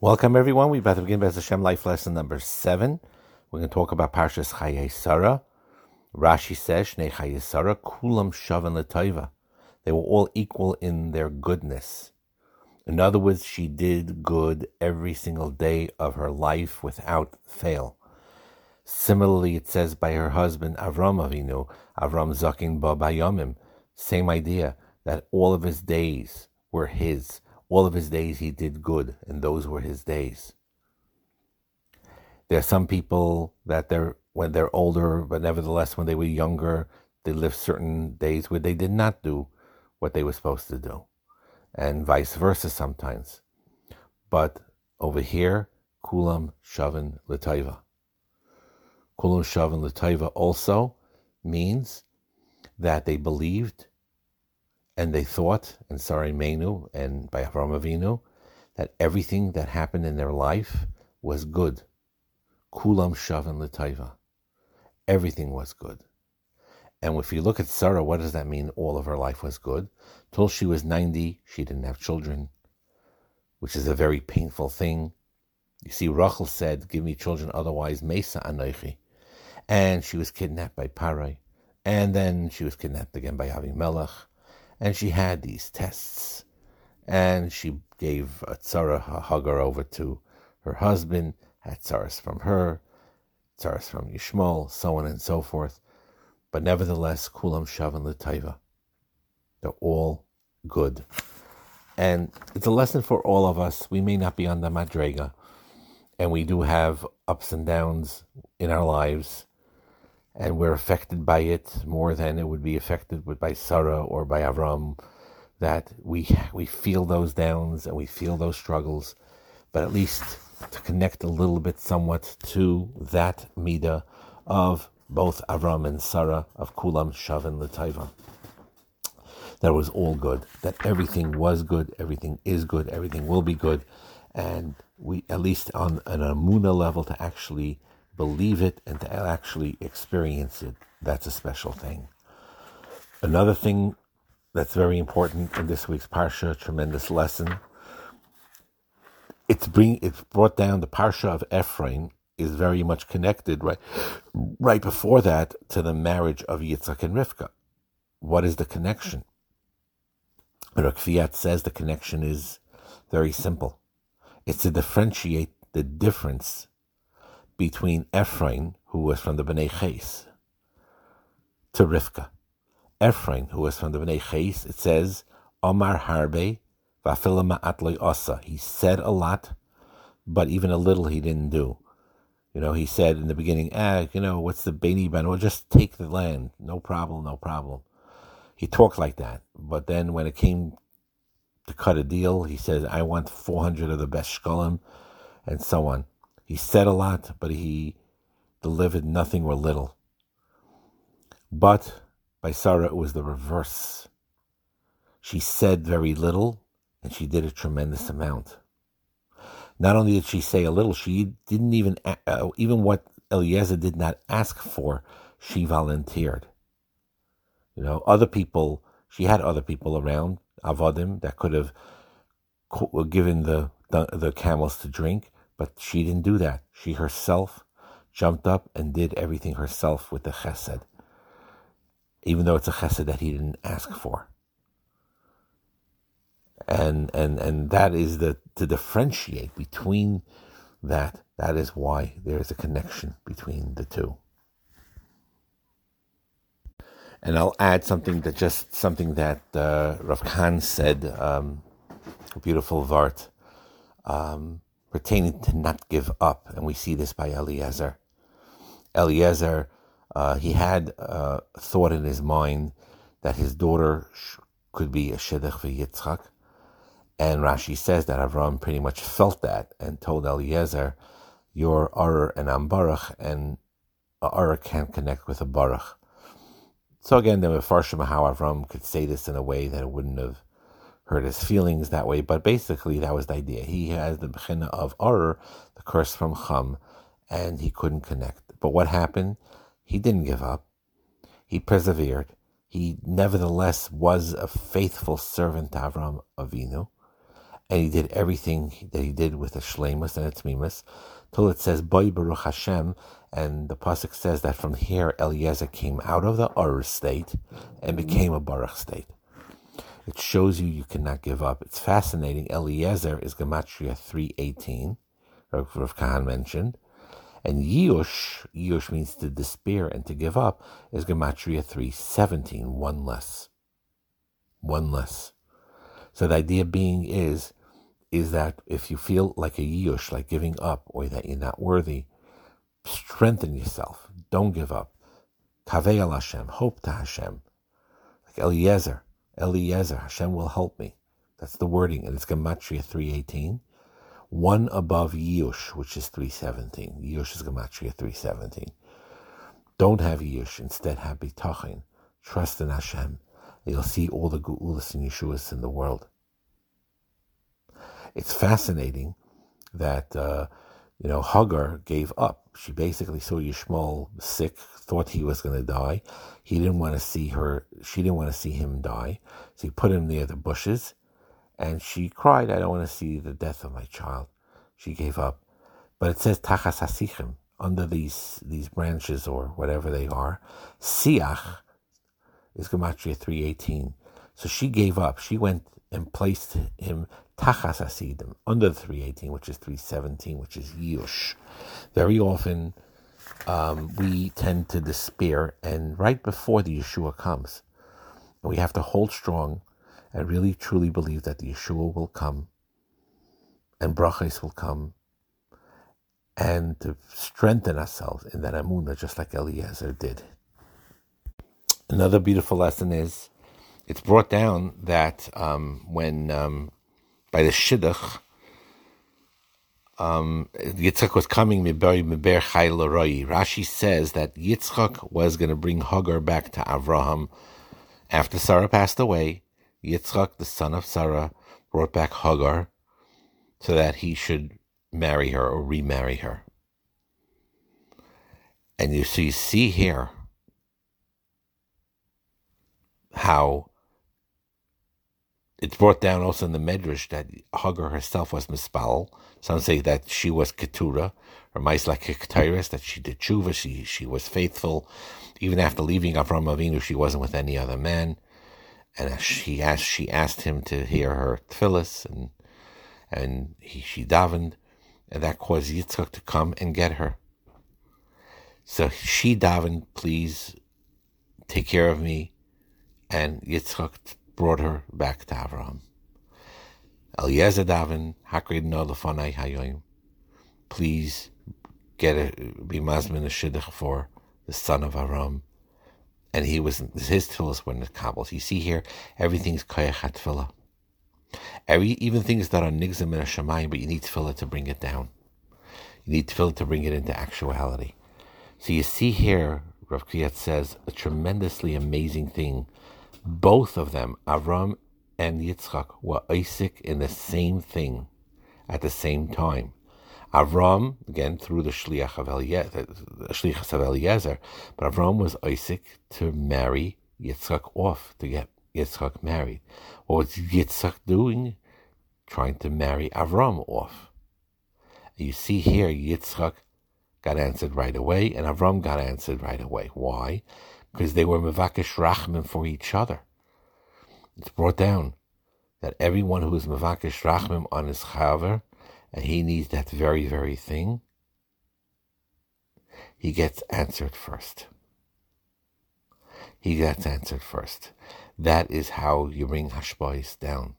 Welcome, everyone. We're about to begin Bez Hashem Life Lesson number seven. We're going to talk about Parshas Chayei Sarah. Rashi says, Shnei Chayei Kulam Shavan L'Toiva. They were all equal in their goodness. In other words, she did good every single day of her life without fail. Similarly, it says by her husband Avram Avinu, Avram Zakin Ba Bayomim, same idea that all of his days were his all of his days he did good, and those were his days. There are some people that they're when they're older, but nevertheless when they were younger, they lived certain days where they did not do what they were supposed to do, and vice versa sometimes. But over here, kulam shavan l'taiva. Kulam shavan l'taiva also means that they believed and they thought, and Sarah Imeinu and by Avram Avinu, that everything that happened in their life was good. Kulam shavan l'taiva. Everything was good. And if you look at Sarah, what does that mean? All of her life was good. Till she was 90, she didn't have children, which is a very painful thing. You see, Rachel said, Give me children, otherwise, Mesa Anoichi. And she was kidnapped by Parai. And then she was kidnapped again by Avimelech and she had these tests. And she gave a tzara, a Hagar, over to her husband, had tzaras from her, tzaras from Yishmael, so on and so forth. But nevertheless, kulam shavan l'taiva. They're all good. And it's a lesson for all of us. We may not be on the madrega, and we do have ups and downs in our lives and we're affected by it more than it would be affected by Sarah or by Avram. That we we feel those downs and we feel those struggles, but at least to connect a little bit, somewhat to that midah of both Avram and Sarah of Kulam Shavin L'Taiva. That was all good. That everything was good, everything is good, everything will be good, and we at least on an Amuna level to actually believe it and to actually experience it, that's a special thing. Another thing that's very important in this week's Parsha, tremendous lesson. It's bring it's brought down the Parsha of Ephron is very much connected right right before that to the marriage of Yitzchak and Rivka. What is the connection? Rakfiat says the connection is very simple. It's to differentiate the difference between Ephron, who was from the Bnei Ches, to Rivka. Ephron, who was from the Bnei Ches, it says, Omar Harbe, Vafila Ma'atloi Osa. He said a lot, but even a little he didn't do. You know, he said in the beginning, ah, you know, what's the Beni ban? Well, just take the land. No problem, no problem. He talked like that. But then when it came to cut a deal, he said, I want 400 of the best shkolim, and so on. He said a lot, but he delivered nothing or little. But by Sarah, it was the reverse. She said very little, and she did a tremendous amount. Not only did she say a little, she didn't even, uh, even what Eliezer did not ask for, she volunteered. You know, other people, she had other people around, Avodim, that could have given the, the, the camels to drink. But she didn't do that. She herself jumped up and did everything herself with the chesed, even though it's a chesed that he didn't ask for. And and and that is the to differentiate between that. That is why there is a connection between the two. And I'll add something that just something that uh, Rav Kahan said, um, beautiful vart. Um, pertaining to not give up, and we see this by Eliezer. Eliezer, uh, he had uh, thought in his mind that his daughter could be a shidduch for Yitzchak, and Rashi says that Avram pretty much felt that and told Eliezer, "You're Ur and I'm Baruch, and Ur can't connect with a Baruch." So again, the Mefarshim how Avram could say this in a way that it wouldn't have hurt his feelings that way. But basically, that was the idea. He has the bechina of Ur, the curse from Chum, and he couldn't connect. But what happened? He didn't give up. He persevered. He nevertheless was a faithful servant to Avram Avinu. and he did everything that he did with a shlemus and a tmimus, till it says Boy Baruch Hashem, and the pasuk says that from here Eliezer came out of the Ur state and mm-hmm. became a Baruch state. It shows you you cannot give up. It's fascinating. Eliezer is Gematria 318, Rav Kahan mentioned. And Yush, Yush means to despair and to give up, is Gematria 317, one less. One less. So the idea being is, is that if you feel like a Yush, like giving up, or that you're not worthy, strengthen yourself. Don't give up. Kaveh Hashem, hope to Hashem. Like Eliezer, Eliezer, Hashem will help me. That's the wording, and it's Gematria 318 one above Yush, which is 317. Yush is Gematria 317. Don't have Yush, instead have Bitachin. Trust in Hashem. You'll see all the Geulas and Yeshuas in the world. It's fascinating that, uh, you know, Hagar gave up. She basically saw Yishmael sick, thought he was going to die. He didn't want to see her, she didn't want to see him die. So he put him near the bushes and she cried, I don't want to see the death of my child. She gave up. But it says Tachas Hasichim, under these, these branches or whatever they are. Siach is Gematria 318. So she gave up. She went and placed him Tachas Hasichim, under the 318, which is 317, which is Yush. Very often um, we tend to despair, and right before the Yeshua comes, we have to hold strong I really truly believe that the Yeshua will come and brachas will come and to strengthen ourselves in that amuna, just like Eliezer did. Another beautiful lesson is it's brought down that um, when um, by the shidduch, um, Yitzchak was coming Rashi says that Yitzchak was going to bring Hagar back to Avraham after Sarah passed away, Yitzchak, the son of Sarah, brought back Hagar so that he should marry her or remarry her. And you, you see here how it's brought down also in the Medrash that Hagar herself was mispal. Some say that she was ketura, or mice like Ketairis, that she did tshuva, she, she was faithful. Even after leaving Avram Avinu, she wasn't with any other man and she asked she asked him to hear her tefillis, and and he, she davened, and that caused Yitzchak to come and get her. So she davened, please take care of me, and Yitzchak brought her back to Avraham. Eliezer davened, Hakrid no hayoim. Please get a be masmin a for the son of Aram and he was his tefillahs were Kabbal's. You see here, everything's koyach tefillah. Every even things that are nigzim and shamayim, but you need tefillah to bring it down. You need tefillah to bring it into actuality. So you see here, Rav Kriyat says a tremendously amazing thing. Both of them, Avram and Yitzchak, were Isaac in the same thing at the same time. Avram, again through the Shliach of Eliezer, of Eliezer, but Avram was Isaac to marry Yitzchak off, to get Yitzchak married. What was Yitzchak doing? Trying to marry Avram off. You see here, Yitzchak got answered right away, and Avram got answered right away. Why? Because they were Mavakish Rachman for each other. It's brought down that everyone who is Mavakish Rachman on his chaver, and he needs that very, very thing, he gets answered first. He gets answered first. That is how you bring hashbais down.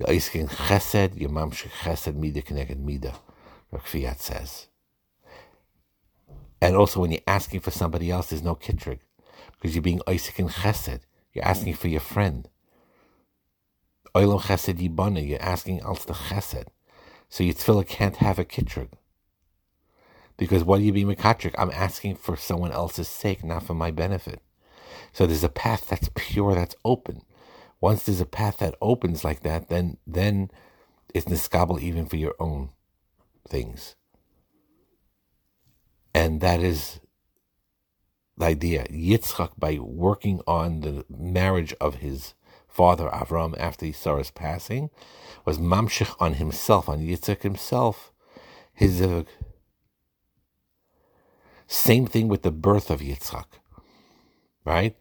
Ya'iskin chesed, yamamshik chesed mida connected mida, Rakfiyat says. And also when you're asking for somebody else, there's no kitrig, because you're being Isaac and chesed. You're asking for your friend. Oilam chesed yibana, you're asking else the chesed. So your can't have a kitrig. Because what do you be mekatrik? I'm asking for someone else's sake, not for my benefit. So there's a path that's pure, that's open. Once there's a path that opens like that, then then it's niskabel even for your own things. And that is the idea. Yitzchak, by working on the marriage of his father Avram after Sarah's passing was mamshich on himself, on Yitzchak himself, his zivug. Same thing with the birth of Yitzchak, right?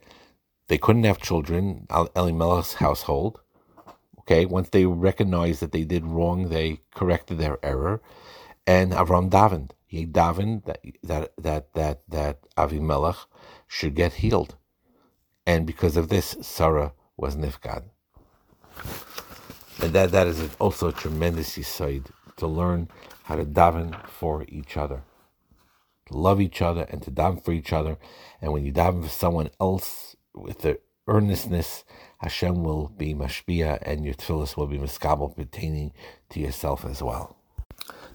They couldn't have children, Elimelech's household. Okay, once they recognized that they did wrong, they corrected their error, and Avram davened. He davened that that that that that Avimelech should get healed, and because of this, Sarah was nifgad. And that, that is also a tremendous aside to learn how to daven for each other, to love each other and to daven for each other. And when you daven for someone else with the earnestness, Hashem will be mashbia and your tefillis will be miskabel pertaining to yourself as well.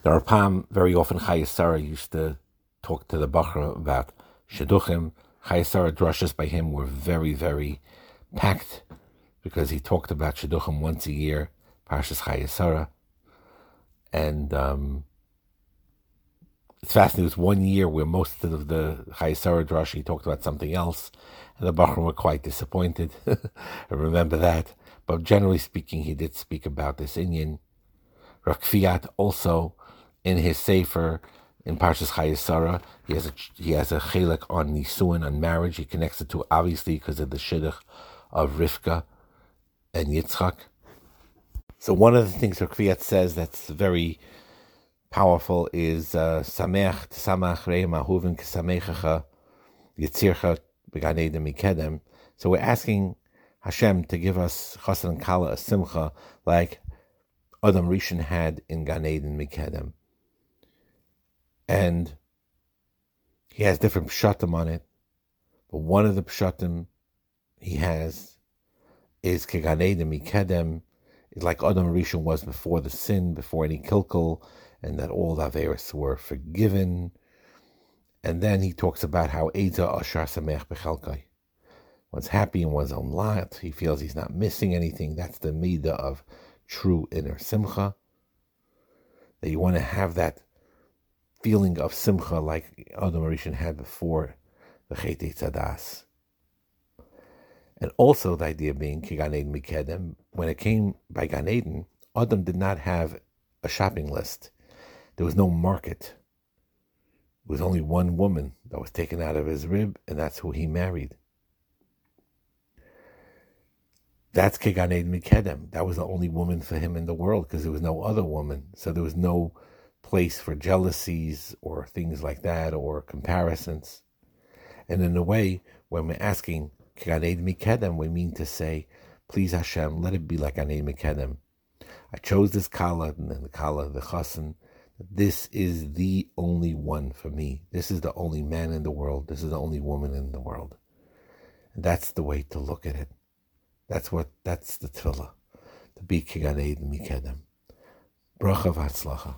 The Rapam, very often Chayesara used to talk to the Bachra about Shidduchim. Chayesara drushes by him were very, very packed because he talked about Shidduchim once a year, Parshas Chayesara. And um, it's fascinating. It was one year where most of the Chayesara Drash, he talked about something else, and the Bachram were quite disappointed. I remember that. But generally speaking, he did speak about this inyan. Rakfiat also, in his Sefer, in Parshas Chayesara, he has a he has a chelik on nisuin on marriage. He connects it to obviously because of the shidduch of Rivka and Yitzchak. So one of the things Rakviat says that's very powerful is uh, Sameach Samach Reim Ahuvin K'Samechacha Yitzircha Beganedem Mikedem. So we're asking Hashem to give us Chassan and Kala a simcha like Adam Rishon had in Gan Eden Mikedem. And he has different pshatim on it, but one of the pshatim he has is keganedem ikedem, like Adam Rishon was before the sin, before any kilkel, and that all the Averis were forgiven. And then he talks about how Eza Ashar Samech Bechelkai. One's happy in one's own lot. He feels he's not missing anything. That's the midah of true inner simcha. That you want to have that feeling of simcha like Adam Rishon had before the Chet Tzadas. And also the idea being Gan Eden Mikedem, when it came by Gan Adam did not have a shopping list. There was no market. It was only one woman that was taken out of his rib, and that's who he married. That's Gan Eden Mikedem. That was the only woman for him in the world because there was no other woman. So there was no place for jealousies or things like that or comparisons. And in a way, when we're asking, Ganed Mikedem, we mean to say, please Hashem, let it be like Ganed Mikedem. I chose this Kala and then the Kala, the Chassan. This is the only one for me. This is the only man in the world. This is the only woman in the world. And that's the way to look at it. That's what, that's the tefillah. To be Kiganed Mikedem. Bracha v'atzlacha.